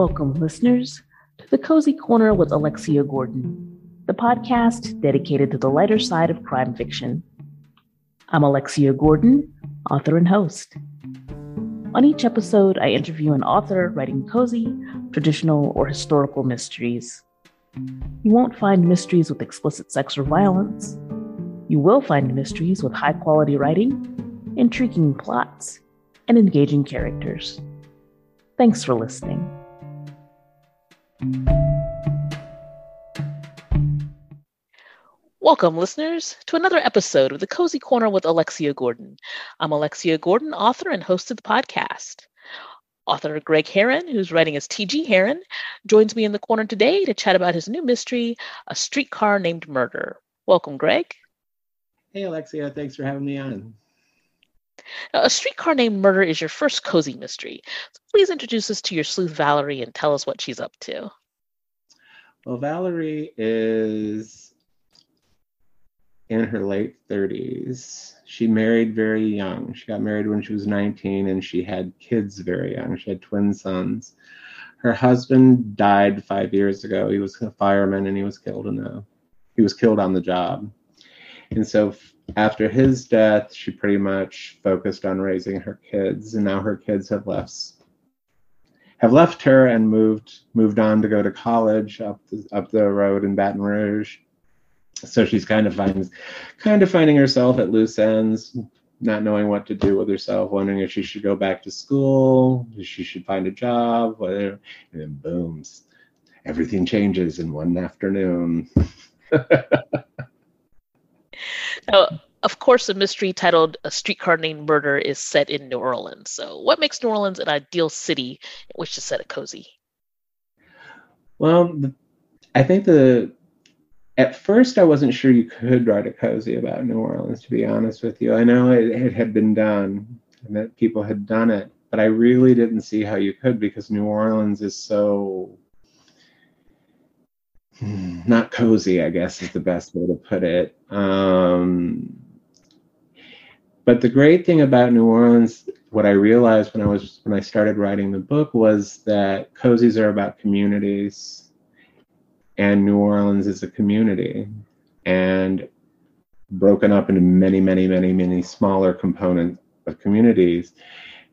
Welcome, listeners, to the Cozy Corner with Alexia Gordon, the podcast dedicated to the lighter side of crime fiction. I'm Alexia Gordon, author and host. On each episode, I interview an author writing cozy, traditional, or historical mysteries. You won't find mysteries with explicit sex or violence. You will find mysteries with high quality writing, intriguing plots, and engaging characters. Thanks for listening. Welcome, listeners, to another episode of the Cozy Corner with Alexia Gordon. I'm Alexia Gordon, author and host of the podcast. Author Greg Herren, who's writing as T.G. Herren, joins me in the corner today to chat about his new mystery, A Streetcar Named Murder. Welcome, Greg. Hey, Alexia. Thanks for having me on. Now, a Streetcar Named Murder is your first cozy mystery. So please introduce us to your sleuth, Valerie, and tell us what she's up to. Well, Valerie is in her late 30s. She married very young. She got married when she was 19 and she had kids very young. She had twin sons. Her husband died five years ago. He was a fireman and he was killed in a he was killed on the job. And so after his death, she pretty much focused on raising her kids, and now her kids have left have left her and moved moved on to go to college up the, up the road in Baton Rouge. So she's kind of finds kind of finding herself at loose ends, not knowing what to do with herself, wondering if she should go back to school, if she should find a job, whatever. And then booms, everything changes in one afternoon. now, of course, a mystery titled A Streetcar Named Murder is set in New Orleans. So, what makes New Orleans an ideal city in which to set a cozy? Well, I think the at first I wasn't sure you could write a cozy about New Orleans. To be honest with you, I know it, it had been done and that people had done it, but I really didn't see how you could because New Orleans is so not cozy. I guess is the best way to put it. Um, but the great thing about New Orleans, what I realized when I was when I started writing the book was that cozies are about communities, and New Orleans is a community, and broken up into many, many, many, many smaller components of communities.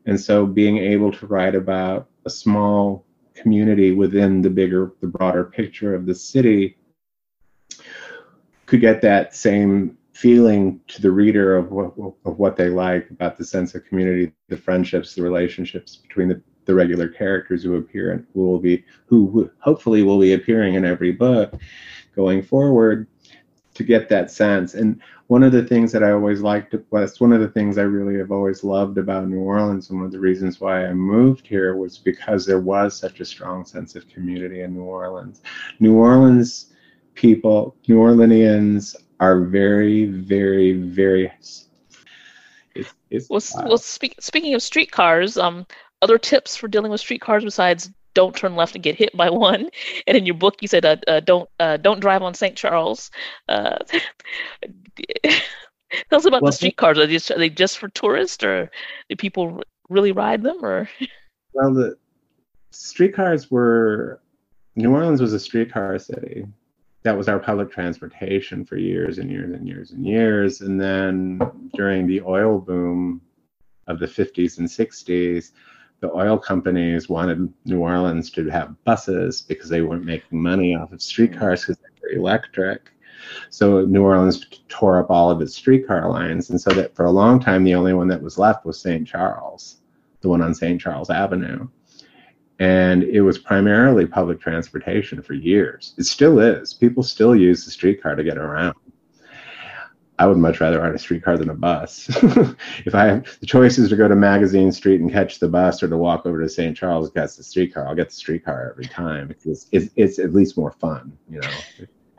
And so being able to write about a small community within the bigger, the broader picture of the city could get that same feeling to the reader of what of what they like about the sense of community, the friendships, the relationships between the, the regular characters who appear and who will be who hopefully will be appearing in every book going forward to get that sense. And one of the things that I always liked was one of the things I really have always loved about New Orleans, and one of the reasons why I moved here was because there was such a strong sense of community in New Orleans. New Orleans people, New Orleanians are very, very, very. It's, it's well, well speak, speaking of streetcars, um, other tips for dealing with streetcars besides don't turn left and get hit by one. And in your book, you said uh, uh, don't uh, don't drive on St. Charles. Uh, tell us about well, the streetcars. Are they, just, are they just for tourists, or do people really ride them? Or well, the streetcars were New Orleans was a streetcar city that was our public transportation for years and years and years and years. And then during the oil boom of the 50s and 60s, the oil companies wanted New Orleans to have buses because they weren't making money off of streetcars because they were electric. So New Orleans tore up all of its streetcar lines. And so that for a long time, the only one that was left was St. Charles, the one on St. Charles Avenue and it was primarily public transportation for years. It still is. People still use the streetcar to get around. I would much rather ride a streetcar than a bus. if I have the choice is to go to Magazine Street and catch the bus or to walk over to St. Charles and catch the streetcar, I'll get the streetcar every time because it's, it's at least more fun. You know,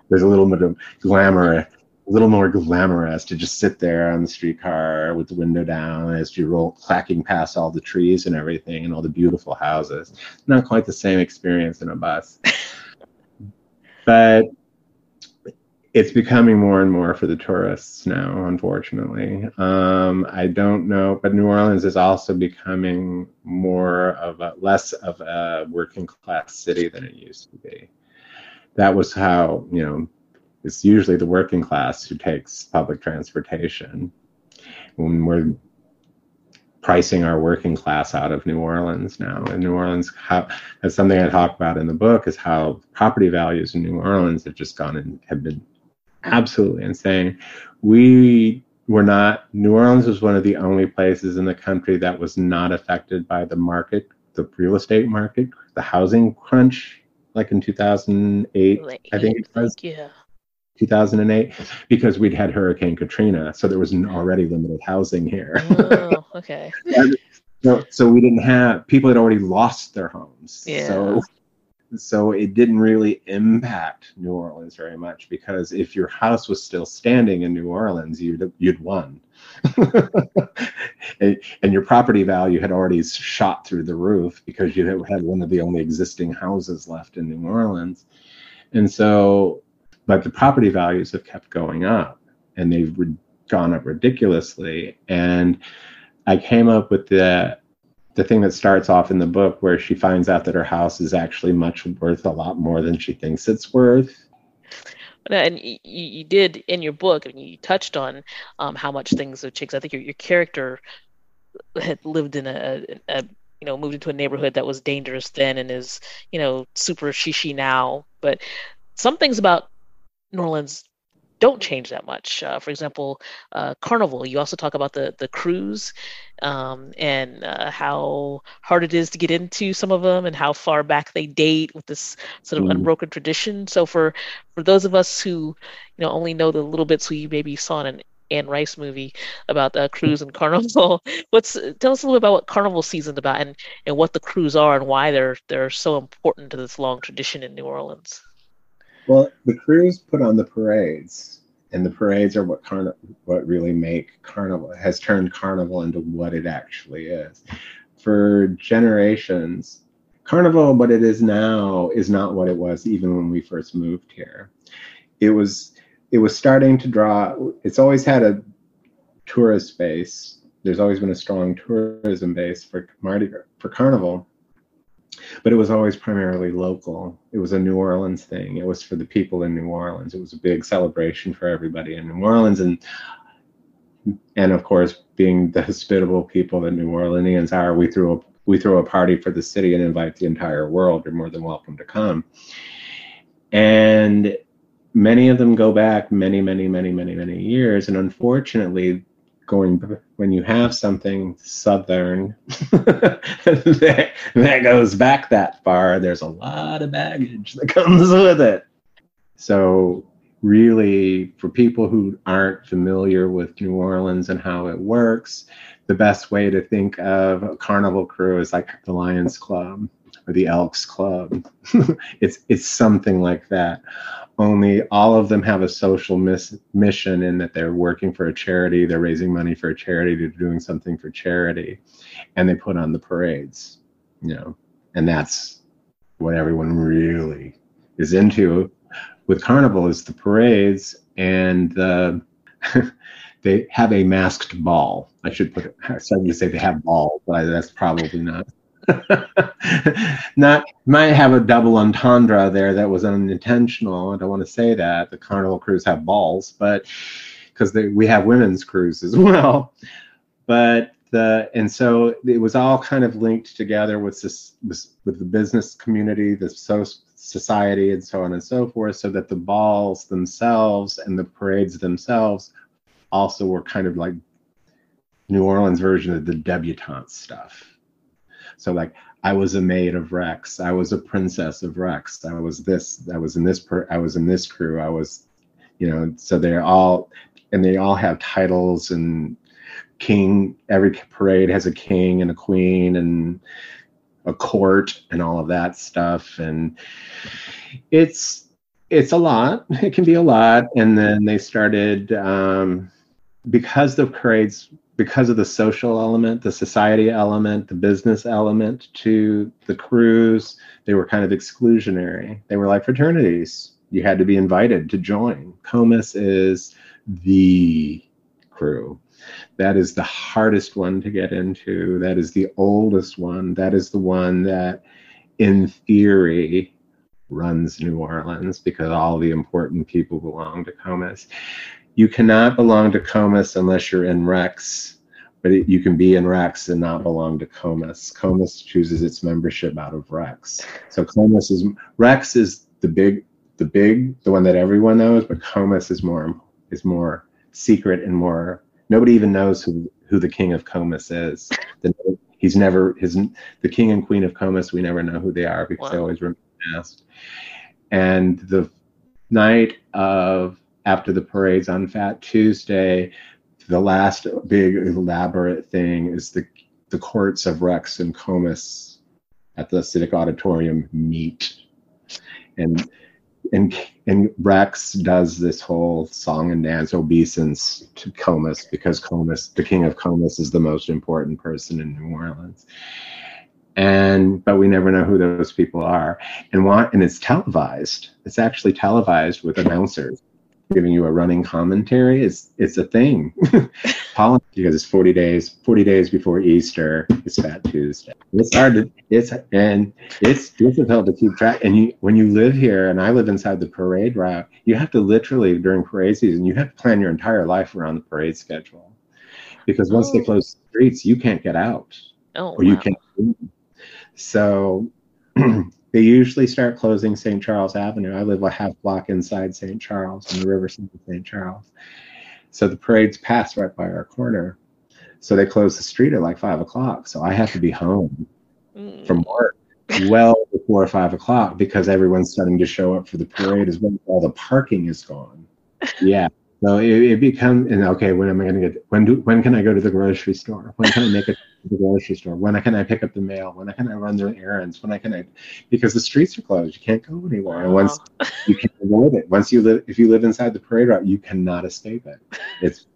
there's a little bit of glamour a little more glamorous to just sit there on the streetcar with the window down as you roll clacking past all the trees and everything and all the beautiful houses. Not quite the same experience in a bus. but it's becoming more and more for the tourists now, unfortunately. Um, I don't know, but New Orleans is also becoming more of a less of a working class city than it used to be. That was how, you know, it's usually the working class who takes public transportation. When we're pricing our working class out of New Orleans now. In New Orleans, how that's something I talk about in the book is how property values in New Orleans have just gone and have been absolutely insane. We were not, New Orleans was one of the only places in the country that was not affected by the market, the real estate market, the housing crunch, like in 2008, I think it was. Yeah. 2008 because we'd had Hurricane Katrina, so there was already limited housing here. Oh, okay. so, so we didn't have people had already lost their homes. Yeah. So so it didn't really impact New Orleans very much because if your house was still standing in New Orleans, you'd you'd won, and, your property value had already shot through the roof because you had one of the only existing houses left in New Orleans, and so, but the property values have kept going up, and they've re- gone up ridiculously, and I came up with the the thing that starts off in the book where she finds out that her house is actually much worth a lot more than she thinks it's worth. And you, you did in your book, and you touched on um, how much things have changed. I think your, your character had lived in a, a, you know, moved into a neighborhood that was dangerous then and is, you know, super shishi now. But some things about New Orleans don't change that much. Uh, for example, uh, Carnival. You also talk about the the krewes um, and uh, how hard it is to get into some of them, and how far back they date with this sort of mm. unbroken tradition. So for for those of us who you know only know the little bits we maybe saw in an Anne Rice movie about the krewes and carnival. What's tell us a little bit about what carnival season's about and, and what the krewes are and why they're they're so important to this long tradition in New Orleans. Well, the crews put on the parades, and the parades are what carnival, what really make carnival has turned carnival into what it actually is. For generations, carnival, what it is now, is not what it was even when we first moved here. It was it was starting to draw. It's always had a tourist base. There's always been a strong tourism base for Mardi for Carnival, but it was always primarily local. It was a New Orleans thing. It was for the people in New Orleans. It was a big celebration for everybody in New Orleans, and and of course, being the hospitable people that New Orleanians are, we threw a we throw a party for the city and invite the entire world. You're more than welcome to come. And many of them go back many, many, many, many, many years. And unfortunately, going when you have something southern that, that goes back that far there's a lot of baggage that comes with it. So really for people who aren't familiar with new orleans and how it works the best way to think of a carnival crew is like the lions club or the elks club. It's it's something like that only all of them have a social miss, mission in that they're working for a charity, they're raising money for a charity, they're doing something for charity, and they put on the parades, you know, and that's what everyone really is into with Carnival is the parades and the. they have a masked ball. I should put it. I started to say they have balls, but that's probably not. Not might have a double entendre there that was unintentional. I don't want to say that the Carnival crews have balls, but because we have women's crews as well. But the and so it was all kind of linked together with this with the business community, the so, society, and so on and so forth, so that the balls themselves and the parades themselves also were kind of like New Orleans version of the debutante stuff so like I was a maid of Rex. I was a princess of Rex. I was this. I was in this. Per, I was in this crew. I was, you know. So they're all, and they all have titles and king. Every parade has a king and a queen and a court and all of that stuff. And it's it's a lot. It can be a lot. And then they started um, because the parades because of the social element, the society element, the business element to the crews, they were kind of exclusionary. They were like fraternities. You had to be invited to join. Comus is the crew. That is the hardest one to get into. That is the oldest one. That is the one that, in theory, runs New Orleans because all the important people belong to Comus. You cannot belong to Comus unless you're in Rex, but it, you can be in Rex and not belong to Comus. Comus chooses its membership out of Rex. So Comus is Rex is the big, the big, the one that everyone knows, but Comus is more is more secret and more. Nobody even knows who who the king of Comus is. The, he's never his the king and queen of Comus. We never know who they are because wow. they always remain masked. And the night of after the parades on Fat Tuesday, the last big elaborate thing is the the courts of Rex and Comus at the Civic Auditorium meet, and and and Rex does this whole song and dance obeisance to Comus because Comus, the king of Comus, is the most important person in New Orleans, and but we never know who those people are, and want and it's televised. It's actually televised with announcers giving you a running commentary is it's a thing. because it's 40 days 40 days before Easter. It's Fat Tuesday. It's hard to it's and it's difficult to keep track. And you when you live here, and I live inside the parade route, you have to literally during parade season, you have to plan your entire life around the parade schedule. Because once oh. they close the streets, you can't get out. Oh, or wow. you can't. So they usually start closing St. Charles Avenue. I live a half block inside St. Charles in the Riverside of St. Charles. So the parades pass right by our corner. So they close the street at like five o'clock. So I have to be home mm. from work well before five o'clock because everyone's starting to show up for the parade as well. All the parking is gone. Yeah. So it, it becomes and okay. When am I going to get? When do? When can I go to the grocery store? When can I make it to the grocery store? When can I pick up the mail? When can I run the errands? When can I? Because the streets are closed. You can't go anywhere. And once you can't avoid it. Once you live, if you live inside the parade route, you cannot escape it. It's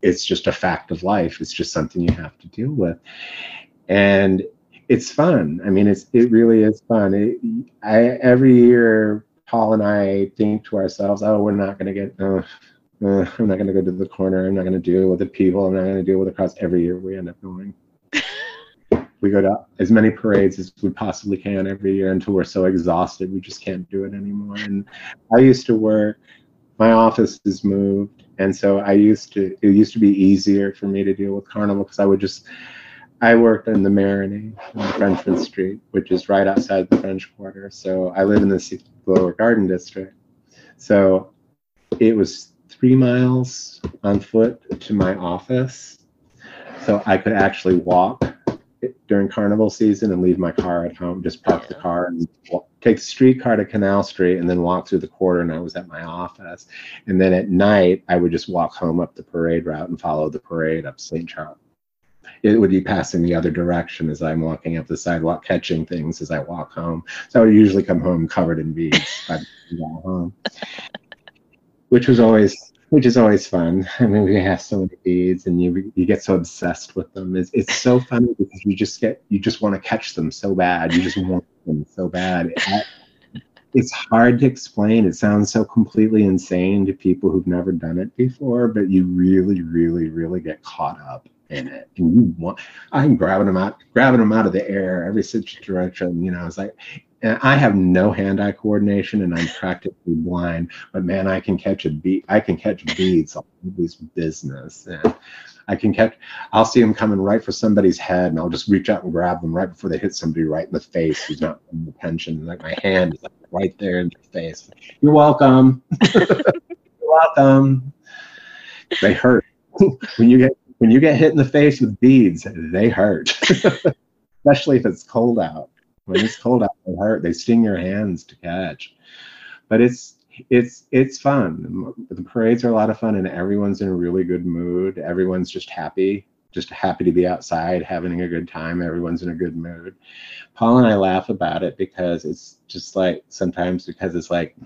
it's just a fact of life. It's just something you have to deal with, and it's fun. I mean, it's it really is fun. It, I every year, Paul and I think to ourselves, "Oh, we're not going to get." Uh, uh, I'm not going to go to the corner. I'm not going to deal with the people. I'm not going to deal with the crowds. Every year we end up going. we go to as many parades as we possibly can every year until we're so exhausted we just can't do it anymore. And I used to work. My office is moved, and so I used to. It used to be easier for me to deal with carnival because I would just. I worked in the Marigny on Frenchmen Street, which is right outside the French Quarter. So I live in the Lower Garden District. So it was three miles on foot to my office. So I could actually walk during carnival season and leave my car at home, just park the car and walk, take the streetcar to Canal Street and then walk through the quarter and I was at my office. And then at night, I would just walk home up the parade route and follow the parade up St. Charles. It would be passing the other direction as I'm walking up the sidewalk, catching things as I walk home. So I would usually come home covered in beads by the home which was always which is always fun. I mean, we have so many beads, and you you get so obsessed with them. It's it's so funny because you just get you just want to catch them so bad. You just want them so bad. it's hard to explain. It sounds so completely insane to people who've never done it before, but you really, really, really get caught up in it. And you want I'm grabbing them out, grabbing them out of the air every such direction. You know, it's like and I have no hand-eye coordination, and I'm practically blind. But man, I can catch a beat. I can catch beads. All this business, and I can catch. I'll see them coming right for somebody's head, and I'll just reach out and grab them right before they hit somebody right in the face who's not paying attention. Like my hand is like right there in their face. You're welcome. You're welcome. They hurt when you get when you get hit in the face with beads. They hurt, especially if it's cold out when it's cold out, they hurt. They sting your hands to catch. But it's it's it's fun. The parades are a lot of fun, and everyone's in a really good mood. Everyone's just happy, just happy to be outside, having a good time. Everyone's in a good mood. Paul and I laugh about it because it's just like sometimes because it's like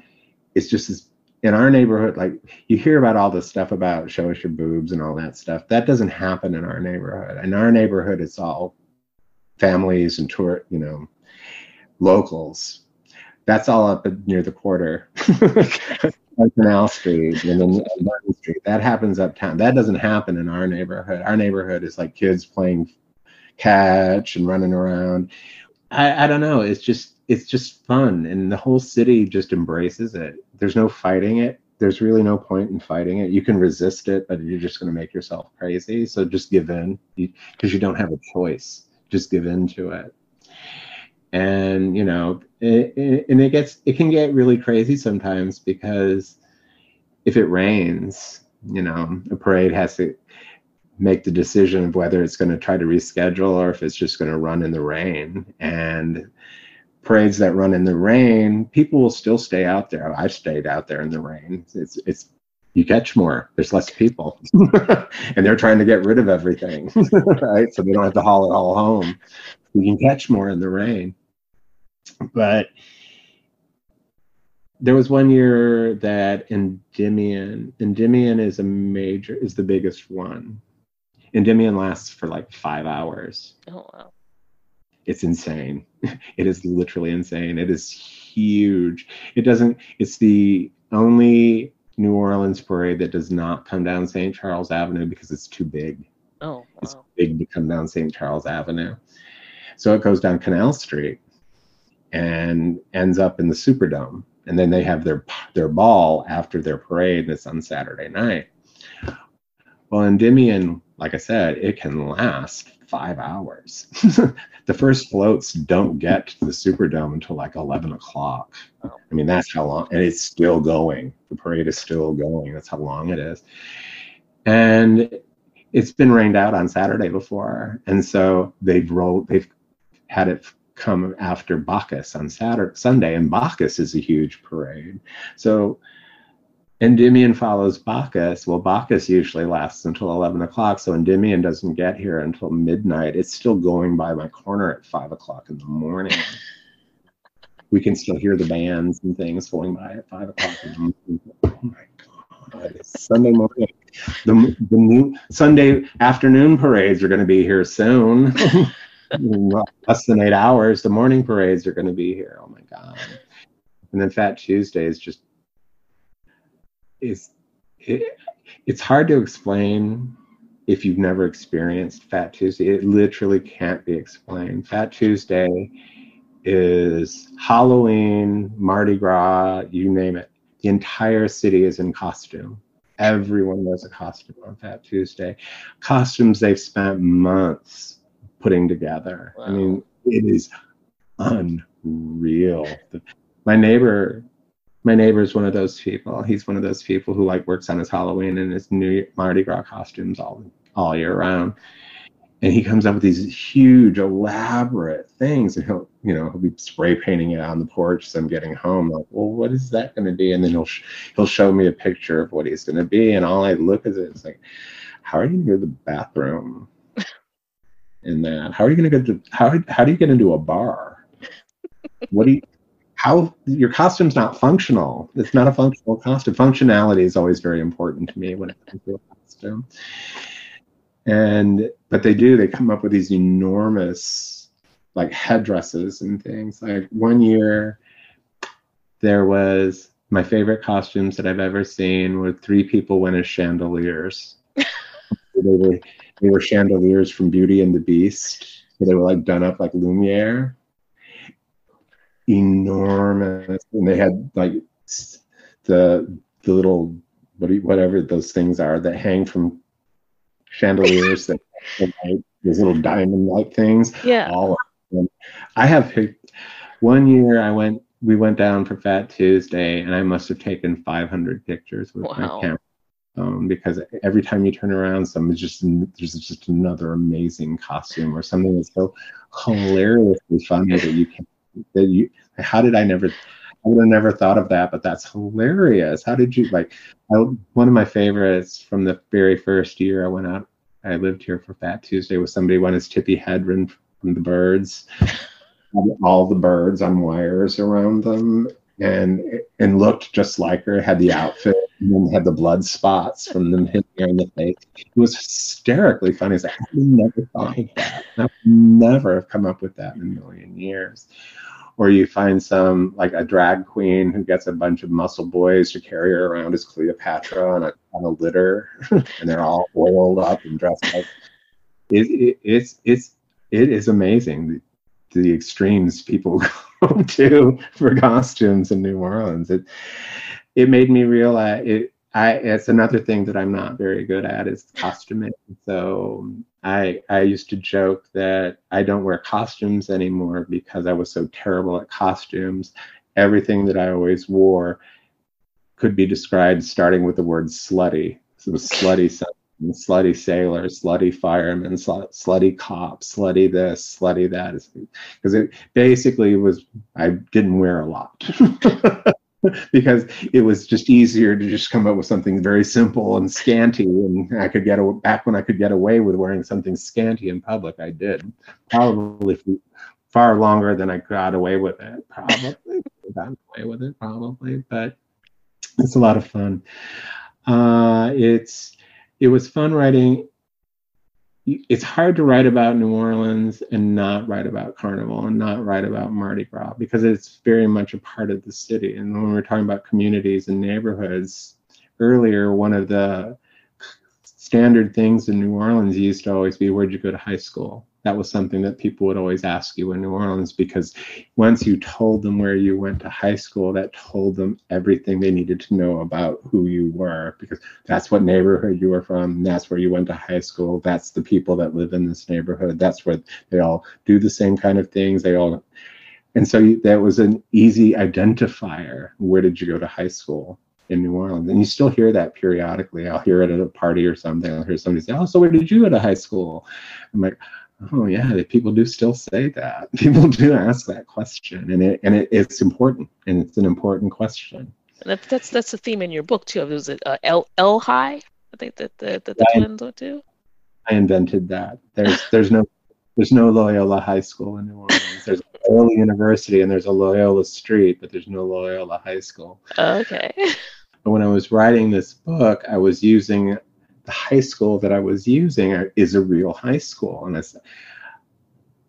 it's just as in our neighborhood, like you hear about all this stuff about show us your boobs and all that stuff. That doesn't happen in our neighborhood. In our neighborhood, it's all families and tour, you know, locals. That's all up near the quarter. Canal Street and then Martin Street. That happens uptown. That doesn't happen in our neighborhood. Our neighborhood is like kids playing catch and running around. I, I don't know. It's just it's just fun, and the whole city just embraces it. There's no fighting it. There's really no point in fighting it. You can resist it, but you're just going to make yourself crazy. So just give in because you don't have a choice. Just give in to it and you know it, it, and it gets it can get really crazy sometimes because if it rains you know a parade has to make the decision of whether it's going to try to reschedule or if it's just going to run in the rain. And parades that run in the rain people will still stay out there. I've stayed out there in the rain. It's it's you catch more. There's less people. And they're trying to get rid of everything right? So they don't have to haul it all home. We can catch more in the rain but there was one year that Endymion, Endymion is a major, is the biggest one. Endymion lasts for like five hours. Oh wow! It's insane. It is literally insane. It is huge. It doesn't. It's the only New Orleans parade that does not come down St. Charles Avenue because it's too big. Oh wow! It's big to come down St. Charles Avenue, so it goes down Canal Street and ends up in the Superdome. And then they have their their ball after their parade, and it's on Saturday night. Well, Endymion, like I said, it can last five hours. the first floats don't get to the Superdome until like 11 o'clock. I mean, that's how long, and it's still going. The parade is still going. That's how long it is. And it's been rained out on Saturday before. And so they've rolled, they've had it come after Bacchus on Saturday, Sunday, and Bacchus is a huge parade. So Endymion follows Bacchus. Well, Bacchus usually lasts until 11 o'clock, so Endymion doesn't get here until midnight. It's still going by my corner at 5 o'clock in the morning. we can still hear the bands and things going by at 5 o'clock in the morning. Oh my God, it's Sunday morning. The, the new Sunday afternoon parades are going to be here soon. less than eight hours, the morning parades are going to be here. Oh my god! And then Fat Tuesday is just is it, it's hard to explain if you've never experienced Fat Tuesday. It literally can't be explained. Fat Tuesday is Halloween, Mardi Gras, you name it. The entire city is in costume. Everyone wears a costume on Fat Tuesday. Costumes they've spent months putting together. Wow. I mean, it is unreal. My neighbor, my neighbor is one of those people. He's one of those people who like works on his Halloween and his new Mardi Gras costumes all all year round. And he comes up with these huge, elaborate things, and he'll, you know, he'll be spray painting it on the porch. So I'm getting home, like, well, what is that going to be? And then he'll sh- he'll show me a picture of what he's going to be, and all I look at it is like, how are you going to go to the bathroom? In that. How are you going to get to how how do you get into a bar? what do you how your costume's not functional. It's not a functional costume. Functionality is always very important to me when it comes to a costume. And but they do, they come up with these enormous like headdresses and things. Like one year there was my favorite costumes that I've ever seen were three people went as chandeliers. they were they were chandeliers from Beauty and the Beast. They were like done up like Lumiere. Enormous. And they had like the the little what you, whatever those things are that hang from chandeliers that like, those little diamond like things. Yeah. All of them. I have one year I went we went down for Fat Tuesday and I must have taken 500 pictures with wow. my camera um, because every time you turn around, just there's just another amazing costume or something that's so hilariously funny that you can that you. How did I never? I would have never thought of that, but that's hilarious. How did you like? I, one of my favorites from the very first year I went out. I lived here for Fat Tuesday with somebody went as Tippi Hedren from the Birds. All the birds on wires around them, and and looked just like her. Had the outfit and then had the blood spots from them hitting her in the face. It was hysterically funny. It's like, I never thought of that. I would never have come up with that in a million years. or you find some like a drag queen who gets a bunch of muscle boys to carry her around as Cleopatra on a on a litter, and they're all oiled up and dressed up. It, it, it's it's it is amazing the, extremes people go to for costumes in New Orleans. It it made me realize it. I it's another thing that I'm not very good at is costuming. So I I used to joke that I don't wear costumes anymore because I was so terrible at costumes. Everything that I always wore could be described starting with the word slutty. So it was slutty slutty sailor, slutty fireman, sl- slutty cop, slutty this, slutty that. Because it basically was, I didn't wear a lot. because it was just easier to just come up with something very simple and scanty and i could get a, back when i could get away with wearing something scanty in public i did probably far longer than i got away with it probably got away with it probably but it's a lot of fun uh, it's it was fun writing it's hard to write about New Orleans and not write about Carnival and not write about Mardi Gras because it's very much a part of the city. And when we're talking about communities and neighborhoods, earlier, one of the standard things in New Orleans used to always be where'd you go to high school? that was something that people would always ask you in New Orleans because once you told them where you went to high school, that told them everything they needed to know about who you were because that's what neighborhood you were from. That's where you went to high school. That's the people that live in this neighborhood. That's where they all do the same kind of things. They all, and so that was an easy identifier. Where did you go to high school? In New Orleans. And you still hear that periodically. I'll hear it at a party or something. I'll hear somebody say, Oh, so where did you go to high school? I'm like, Oh yeah, people do still say that. People do ask that question, and it and it, it's important, and it's an important question. That, that's that's the theme in your book too. Was it uh, L L High? I think that the, the, the twins went to. I invented that. There's there's no there's no Loyola High School in New Orleans. There's Loyola University and there's a Loyola Street, but there's no Loyola High School. Okay. When I was writing this book, I was using the high school that I was using is a real high school. And I,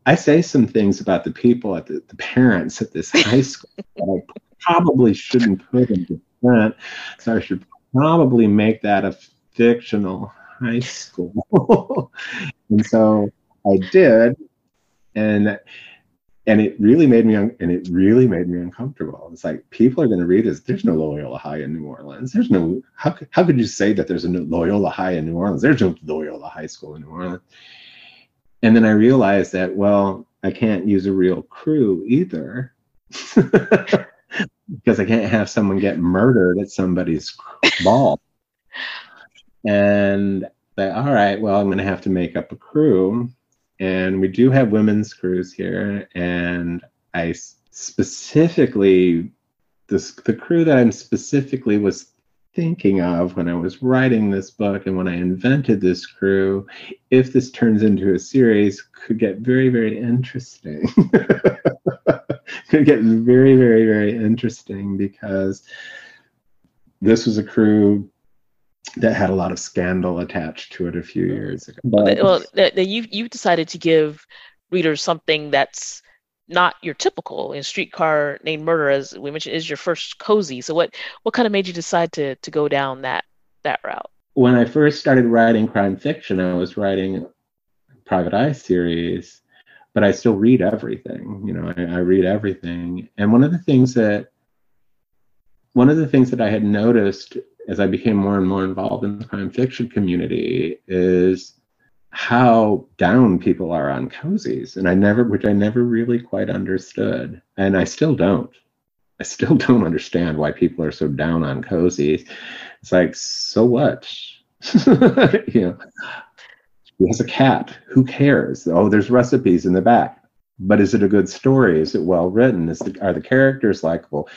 I say some things about the people at the, the parents at this high school that I probably shouldn't put into print. So I should probably make that a fictional high school. and so I did. And and it really made me un- and it really made me uncomfortable. It's like people are going to read this. There's no Loyola High in New Orleans. There's no how how could you say that there's a Loyola High in New Orleans? There's no Loyola High School in New Orleans. And then I realized that well, I can't use a real crew either. because I can't have someone get murdered at somebody's ball. And like, all right, well, I'm going to have to make up a crew and we do have women's crews here and i specifically this the crew that i'm specifically was thinking of when i was writing this book and when i invented this crew if this turns into a series could get very very interesting. Could get very very very interesting because this was a crew that had a lot of scandal attached to it a few years ago. But, well, you you decided to give readers something that's not your typical in streetcar named murder as we mentioned is your first cozy. So what what kind of made you decide to to go down that that route? When i first started writing crime fiction i was writing private eye series but i still read everything you know I, I read everything. And one of the things that one of the things that i had noticed as I became more and more involved in the crime fiction community is how down people are on cozies. And I never, which I never really quite understood. And I still don't. I still don't understand why people are so down on cozies. It's like, so what? you know, he has a cat. Who cares? Oh, there's recipes in the back. But is it a good story? Is it well written? Is the, are the characters likable?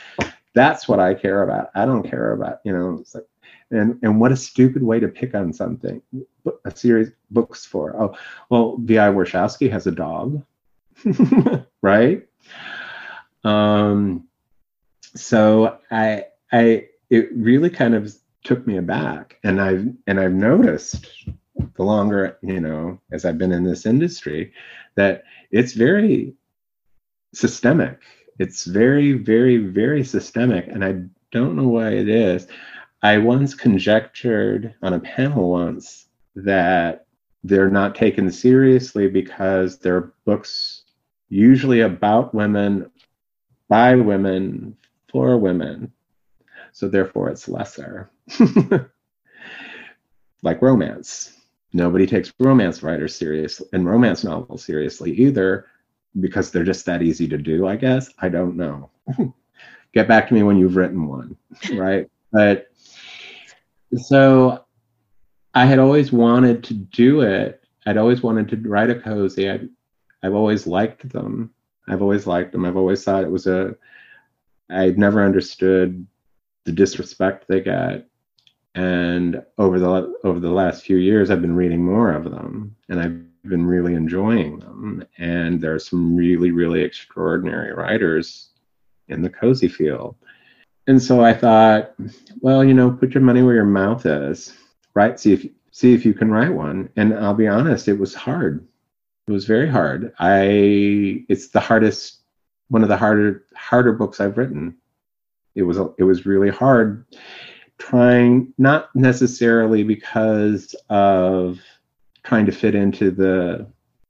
That's what I care about. I don't care about, you know, it's like, and and what a stupid way to pick on something. A series books for. Oh, well, V.I. Warshawski has a dog, right? Um, so I I it really kind of took me aback, and I've and I've noticed the longer you know as I've been in this industry that it's very systemic it's very, very, very systemic, and I don't know why it is. I once conjectured on a panel once that they're not taken seriously because they're books usually about women, by women, for women. So therefore, it's lesser. like romance. Nobody takes romance writers seriously and romance novels seriously either because they're just that easy to do, I guess. I don't know. Hmm. Get back to me when you've written one, right? But so I had always wanted to do it. I'd always wanted to write a cozy. i I've always liked them. I've always liked them. I've always thought it was a. I'd never understood the disrespect they get, and over the over the last few years, I've been reading more of them, and I've been really enjoying them. And there are some really, really extraordinary writers in the cozy field. And so I thought, well, you know, put your money where your mouth is, right? See if see if you can write one. And I'll be honest, it was hard. It was very hard. I it's the hardest one of the harder harder books I've written. It was it was really hard trying not necessarily because of trying to fit into the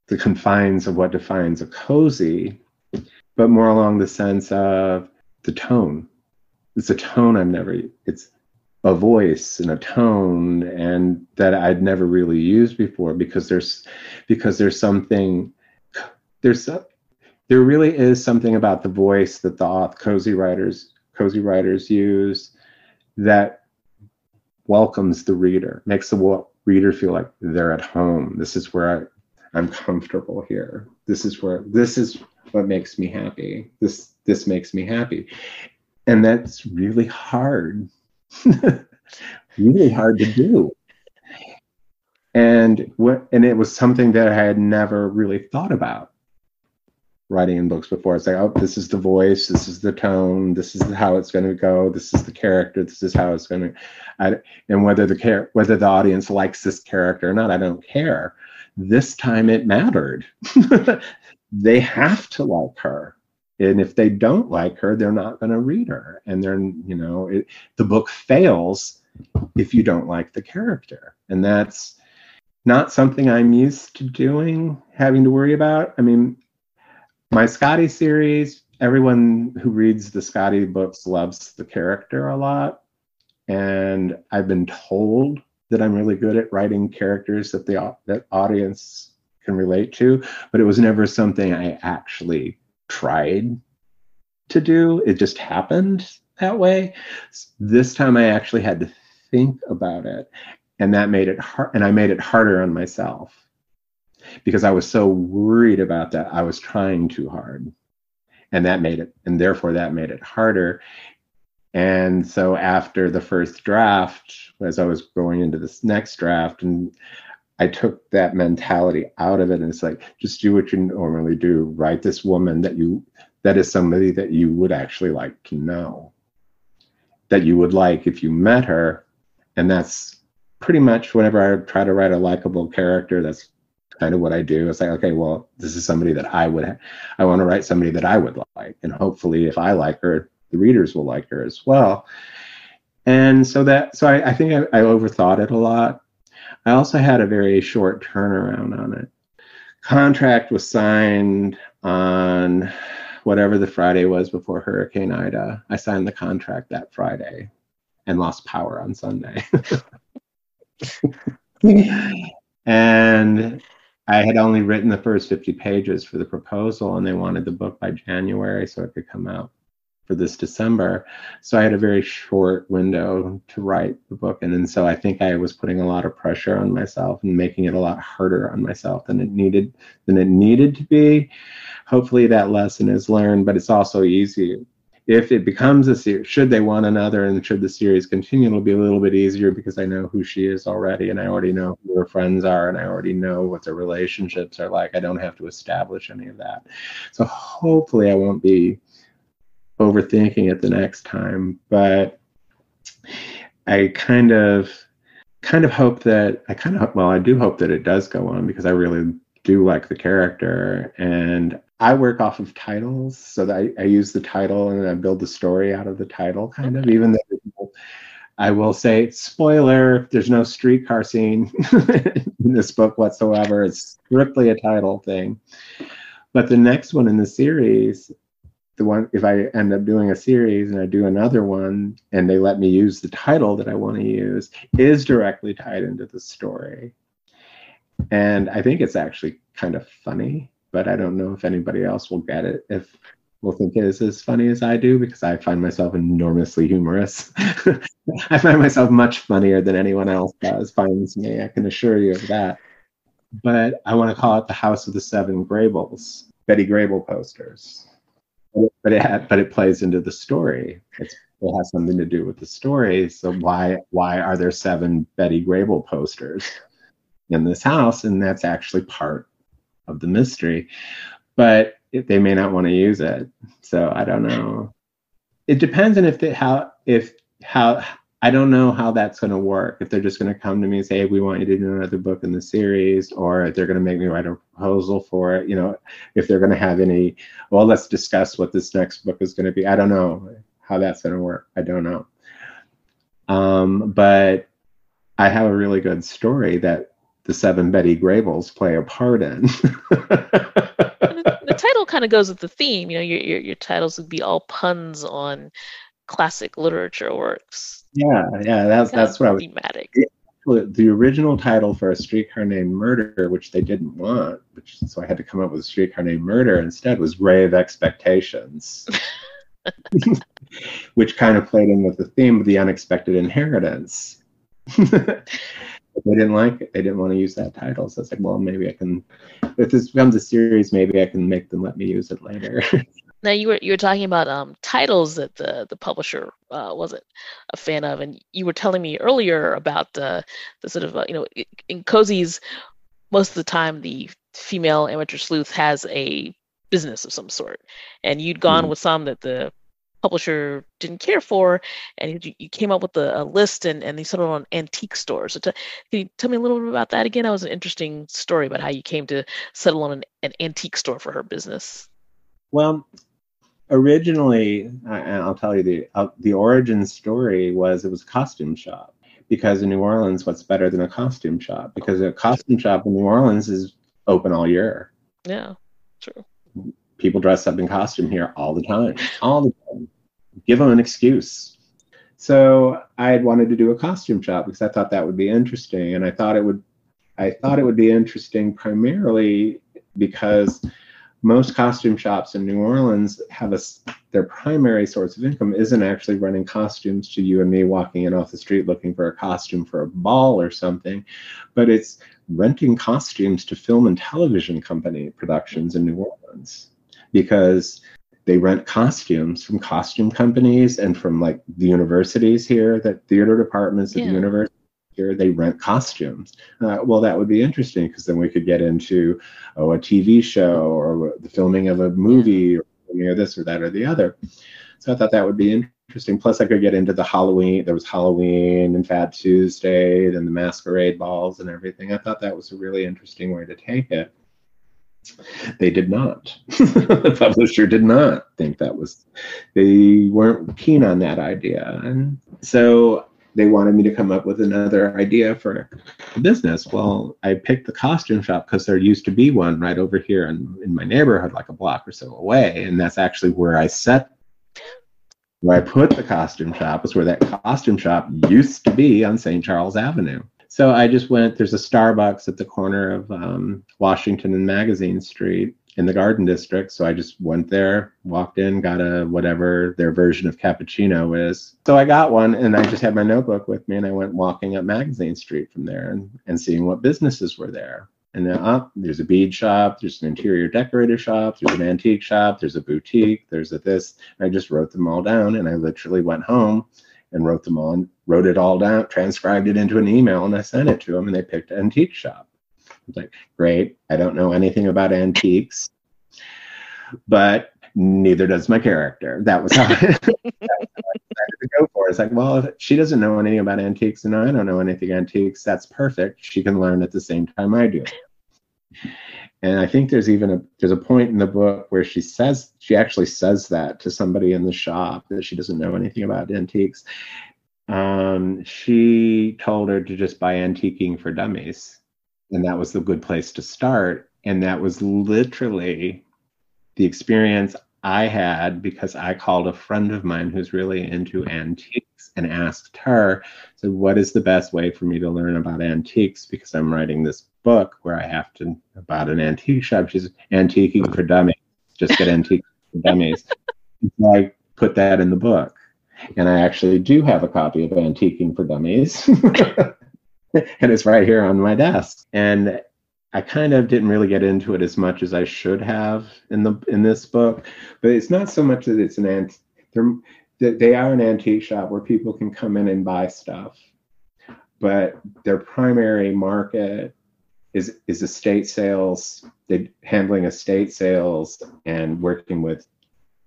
the confines of what defines a cozy, but more along the sense of the tone. It's a tone I've never it's a voice and a tone and that I'd never really used before because there's because there's something there's there really is something about the voice that the cozy writers cozy writers use that welcomes the reader makes the reader feel like they're at home. This is where I, i'm comfortable here. This is where this is what makes me happy. This this makes me happy. And that's really hard. Really hard to do. And what and it was something that i had never really thought about writing in books before. It's like oh this is the voice this is the tone this is how it's going to go this is the character this is how it's going to and whether the care whether the audience likes this character or not i don't care. This time it mattered. They have to like her. And if they don't like her they're not going to read her. And they're you know it, the book fails if you don't like the character. And that's not something i'm used to doing having to worry about. I mean my Scotty series everyone who reads the Scotty books loves the character a lot and i've been told that i'm really good at writing characters that the that audience can relate to but it was never something i actually tried to do. It just happened that way. This time I actually had to think about it. And that made it hard. And I made it harder on myself because I was so worried about that. I was trying too hard. And that made it, and therefore that made it harder. And so after the first draft, as I was going into this next draft, and I took that mentality out of it and it's like just do what you normally do. Write this woman that you that is somebody that you would actually like to know. That you would like if you met her. And that's pretty much whenever I try to write a likable character, that's kind of what I do. It's like, okay, well, this is somebody that I would I want to write somebody that I would like. And hopefully if I like her, the readers will like her as well. And so that so I, I think I, I overthought it a lot I also had a very short turnaround on it. Contract was signed on whatever the Friday was before Hurricane Ida. I signed the contract that Friday and lost power on Sunday. and I had only written the first 50 pages for the proposal, and they wanted the book by January so it could come out for this December. So I had a very short window to write the book. And, and so I think I was putting a lot of pressure on myself and making it a lot harder on myself than it needed than it needed to be. Hopefully that lesson is learned, but it's also easy. If it becomes a series, should they want another and should the series continue, it'll be a little bit easier because I know who she is already and I already know who her friends are and I already know what their relationships are like. I don't have to establish any of that. So hopefully I won't be overthinking it the next time. But I kind of kind of hope that I kind of well I do hope that it does go on because I really do like the character. And I work off of titles, so that I, I use the title and I build the story out of the title, kind of. Even though I will say, spoiler: there's no streetcar scene in this book whatsoever. It's strictly a title thing. But the next one in the series, the one if I end up doing a series and I do another one and they let me use the title that I want to use, is directly tied into the story. And I think it's actually kind of funny but I don't know if anybody else will get it. If will think it is as funny as I do because I find myself enormously humorous. I find myself much funnier than anyone else does finds me. I can assure you of that. But I want to call it the House of the Seven Grables, Betty Grable posters. But it had, but it plays into the story. It's, it has something to do with the story. So why why are there seven Betty Grable posters in this house? And that's actually part of the mystery, but they may not want to use it. So I don't know. It depends on if they how if how I don't know how that's going to work. If they're just going to come to me and say, hey, "We want you to do another book in the series," or if they're going to make me write a proposal for it, you know, if they're going to have any, well, let's discuss what this next book is going to be. I don't know how that's going to work. I don't know. Um, but I have a really good story that the seven Betty Grables play a part in. the title kind of goes with the theme. You know, your, your, your titles would be all puns on classic literature works. Yeah, yeah, that's that's what I was. Thematic. The original title for a streetcar named Murder, which they didn't want, which so I had to come up with a streetcar named Murder instead, was Grave Expectations. which kind of played in with the theme of the unexpected inheritance they didn't like it. They didn't want to use that title. So it's like, well, maybe I can. If this becomes a series, maybe I can make them let me use it later. now you were you were talking about um, titles that the the publisher uh, wasn't a fan of, and you were telling me earlier about uh, the sort of uh, you know in cozies, most of the time the female amateur sleuth has a business of some sort, and you'd gone mm. with some that the publisher didn't care for, and you, you came up with a, a, list and, and they settled on antique stores. So to, can you tell me a little bit about that again? That was an interesting story about how you came to settle on an, an antique store for her business. Well, originally, I'll tell you the uh, the origin story was it was a costume shop because in New Orleans, what's better than a costume shop? Because a costume shop in New Orleans is open all year. Yeah, true. People dress up in costume here all the time, all the time give them an excuse. So I had wanted to do a costume shop because I thought that would be interesting, and I thought it would. I thought it would be interesting primarily because most costume shops in New Orleans have a their primary source of income isn't actually running costumes to you and me walking in off the street looking for a costume for a ball or something, but it's renting costumes to film and television company productions in New Orleans because they rent costumes from costume companies and from like the universities here that theater departments at yeah. the university here they rent costumes. Uh, well that would be interesting because then we could get into oh a tv show or the filming of a movie or this or that or the other. So i thought that would be interesting. Plus i could get into the halloween there was halloween and fat tuesday then the masquerade balls and everything. I thought that was a really interesting way to take it they did not. the publisher did not think that was, they weren't keen on that idea. And so they wanted me to come up with another idea for a business. Well, I picked the costume shop because there used to be one right over here in, in my neighborhood, like a block or so away. And that's actually where I set, where I put the costume shop, is where that costume shop used to be on St. Charles Avenue. So I just went. There's a Starbucks at the corner of um, Washington and Magazine Street in the Garden District. So I just went there, walked in, got a whatever their version of cappuccino is. So I got one, and I just had my notebook with me, and I went walking up Magazine Street from there and, and seeing what businesses were there. And then up, there's a bead shop, there's an interior decorator shop, there's an antique shop, there's a boutique, there's a this. And I just wrote them all down, and I literally went home and wrote them on, wrote it all down, transcribed it into an email, and I sent it to them, and they picked antique shop. I was like, great. I don't know anything about antiques, but neither does my character. That was how I, decided to go for. It's like, well, she doesn't know anything about antiques, and I don't know anything antiques. That's perfect. She can learn at the same time I do. And I think there's even a there's a point in the book where she says she actually says that to somebody in the shop that she doesn't know anything about antiques. Um, she told her to just buy antiquing for dummies, and that was the good place to start. And that was literally the experience I had because I called a friend of mine who's really into antiques and asked her, so what is the best way for me to learn about antiques? Because I'm writing this book where I have to about an antique shop. She's antiquing for dummies. Just get antiques for dummies. so I put that in the book. And I actually do have a copy of Antiquing for Dummies. and it's right here on my desk. And I kind of didn't really get into it as much as I should have in the in this book, but it's not so much that it's an ant. They are an antique shop where people can come in and buy stuff, but their primary market is is estate sales. They handling estate sales and working with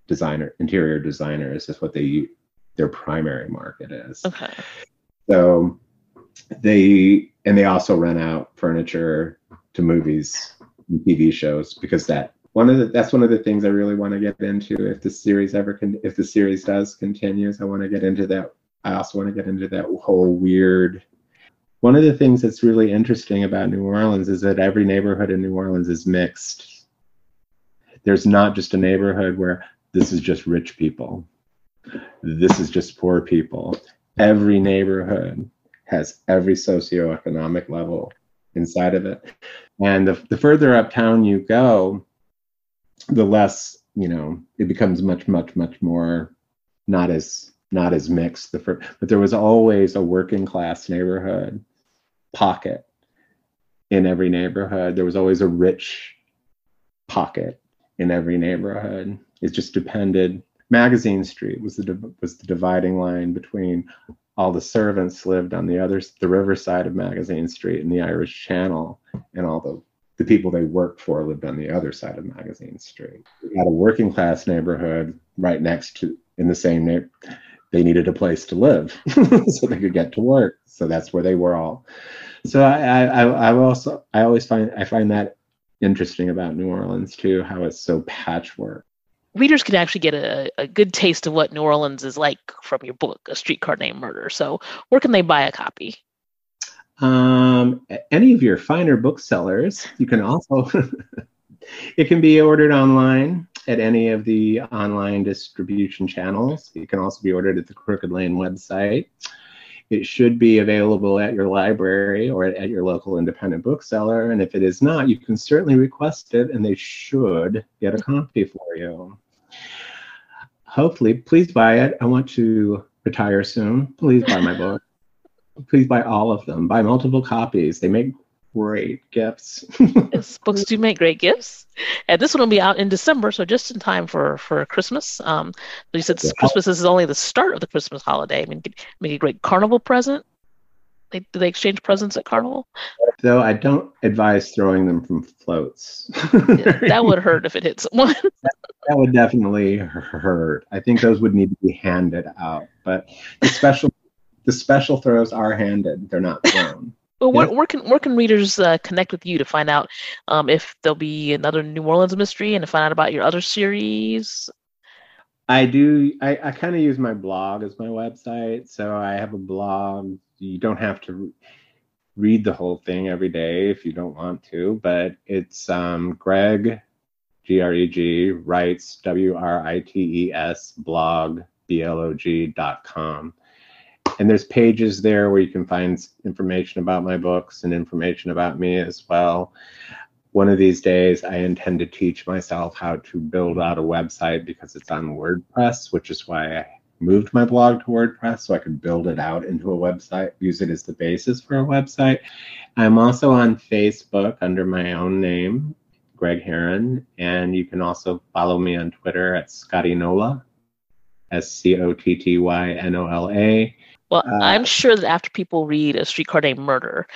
designer interior designers is what they their primary market is. Okay. So they and they also rent out furniture to movies and TV shows because that one of the that's one of the things I really want to get into if the series ever can if the series does continues I want to get into that I also want to get into that whole weird one of the things that's really interesting about New Orleans is that every neighborhood in New Orleans is mixed. There's not just a neighborhood where this is just rich people. This is just poor people. Every neighborhood has every socioeconomic level inside of it. And the, the further uptown you go, the less, you know, it becomes much, much, much more not as not as mixed. The first, but there was always a working class neighborhood pocket in every neighborhood. There was always a rich pocket in every neighborhood. It just depended. Magazine Street was the was the dividing line between all the servants lived on the other the riverside of Magazine Street and the Irish Channel, and all the the people they worked for lived on the other side of Magazine Street. We had a working class neighborhood right next to in the same neighborhood. They needed a place to live so they could get to work. So that's where they were all. So I, I, I also I always find I find that interesting about New Orleans too, how it's so patchwork readers can actually get a, a good taste of what New Orleans is like from your book, A Streetcar Named Murder. So, where can they buy a copy? Um, any of your finer booksellers. You can also, it can be ordered online at any of the online distribution channels. It can also be ordered at the Crooked Lane website. It should be available at your library or at your local independent bookseller. And if it is not, you can certainly request it and they should get a copy for you hopefully, please buy it. I want to retire soon. Please buy my book. please buy all of them. Buy multiple copies. They make great gifts. yes, books do make great gifts. And this one will be out in December, so just in time for for Christmas. Um, but you said yeah. Christmas is only the start of the Christmas holiday. I mean, make a great carnival present. They, do they exchange presents at Carnival? Though I don't advise throwing them from floats. yeah, that would hurt if it hit someone. that, that, would definitely hurt. I think those would need to be handed out. But the special the special throws are handed; they're not thrown. Well, where, where, can where can readers uh, connect with you to find out um, if there'll be another New Orleans mystery and to find out about your other series? I do. I, I kind of use my blog as my website. So I have a blog you don't have to read the whole thing every day if you don't want to, but it's um, Greg, G R E G, writes, W R I T E S, blog, B L O G dot com. And there's pages there where you can find information about my books and information about me as well. One of these days, I intend to teach myself how to build out a website because it's on WordPress, which is why I moved my blog to WordPress so I could build it out into a website, use it as the basis for a website. I'm also on Facebook under my own name, Greg Herren, and you can also follow me on Twitter at Scotty Nola, S C O T T Y N O L A. Well, uh, I'm sure that after people read A Streetcar Named Murder,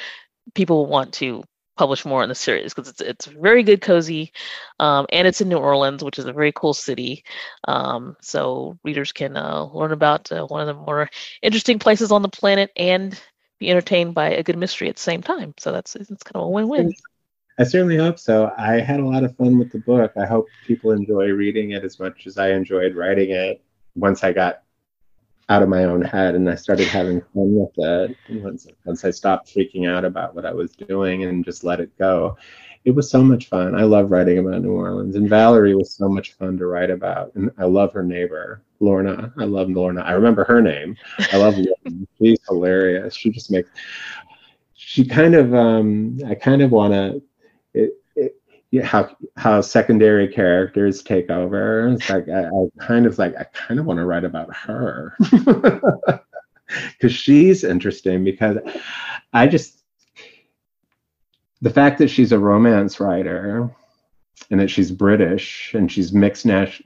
people will want to publish more in the series because it's it's very good, cozy, um, and it's in New Orleans, which is a very cool city. Um, so readers can uh, learn about uh, one of the more interesting places on the planet and be entertained by a good mystery at the same time. So that's it's kind of a win-win. I certainly hope so. I had a lot of fun with the book. I hope people enjoy reading it as much as I enjoyed writing it once I got out of my own head and I started having fun with it. Once, once I stopped freaking out about what I was doing and just let it go, it was so much fun. I love writing about New Orleans, and Valerie was so much fun to write about. And I love her neighbor, Lorna. I love Lorna. I remember her name. I love Lorna. She's hilarious. She just makes. She kind of. Um, I kind of want to. It, how how secondary characters take over. It's like I, I kind of like I kind of want to write about her because she's interesting because I just the fact that she's a romance writer and that she's British and she's mixed nat-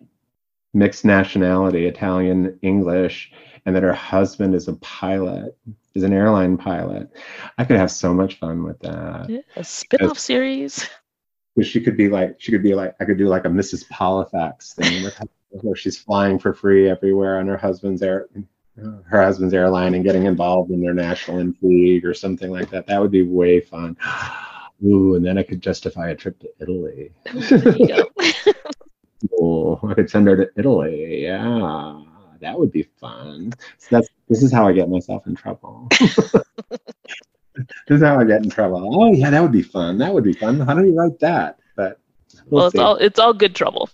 mixed nationality, Italian, English, and that her husband is a pilot, is an airline pilot. I could have so much fun with that. Yeah, a spin-off series. She could be like, she could be like, I could do like a Mrs. Pollifax thing where she's flying for free everywhere on her husband's air, her husband's airline and getting involved in their national intrigue or something like that. That would be way fun. Ooh, and then I could justify a trip to Italy. oh, I could send her to Italy. Yeah, that would be fun. So that's this is how I get myself in trouble. This is how I get in trouble. Oh yeah, that would be fun. That would be fun. How do you write that? But we'll, well it's all it's all good trouble.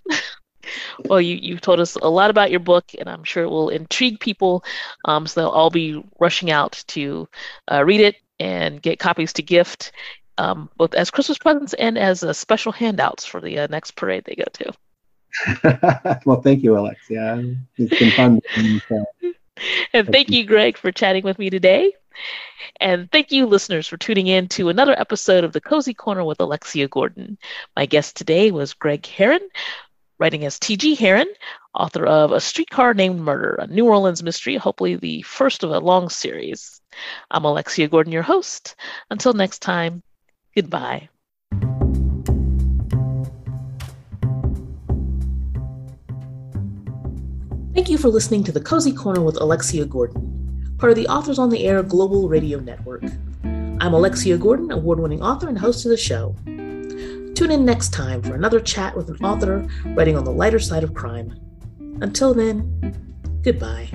well, you you've told us a lot about your book, and I'm sure it will intrigue people. Um, so they'll all be rushing out to uh, read it and get copies to gift um, both as Christmas presents and as uh, special handouts for the uh, next parade they go to. well, thank you, Alexia. It's been fun. and thank you, Greg, for chatting with me today. And thank you, listeners, for tuning in to another episode of the Cozy Corner with Alexia Gordon. My guest today was Greg Herren, writing as T.G. Herren, author of A Streetcar Named Murder, a New Orleans mystery, hopefully the first of a long series. I'm Alexia Gordon, your host. Until next time, Goodbye. Thank you for listening to the Cozy Corner with Alexia Gordon, part of the Authors on the Air Global Radio Network. I'm Alexia Gordon, award winning author and host of the show. Tune in next time for another chat with an author writing on the lighter side of crime. Until then, goodbye.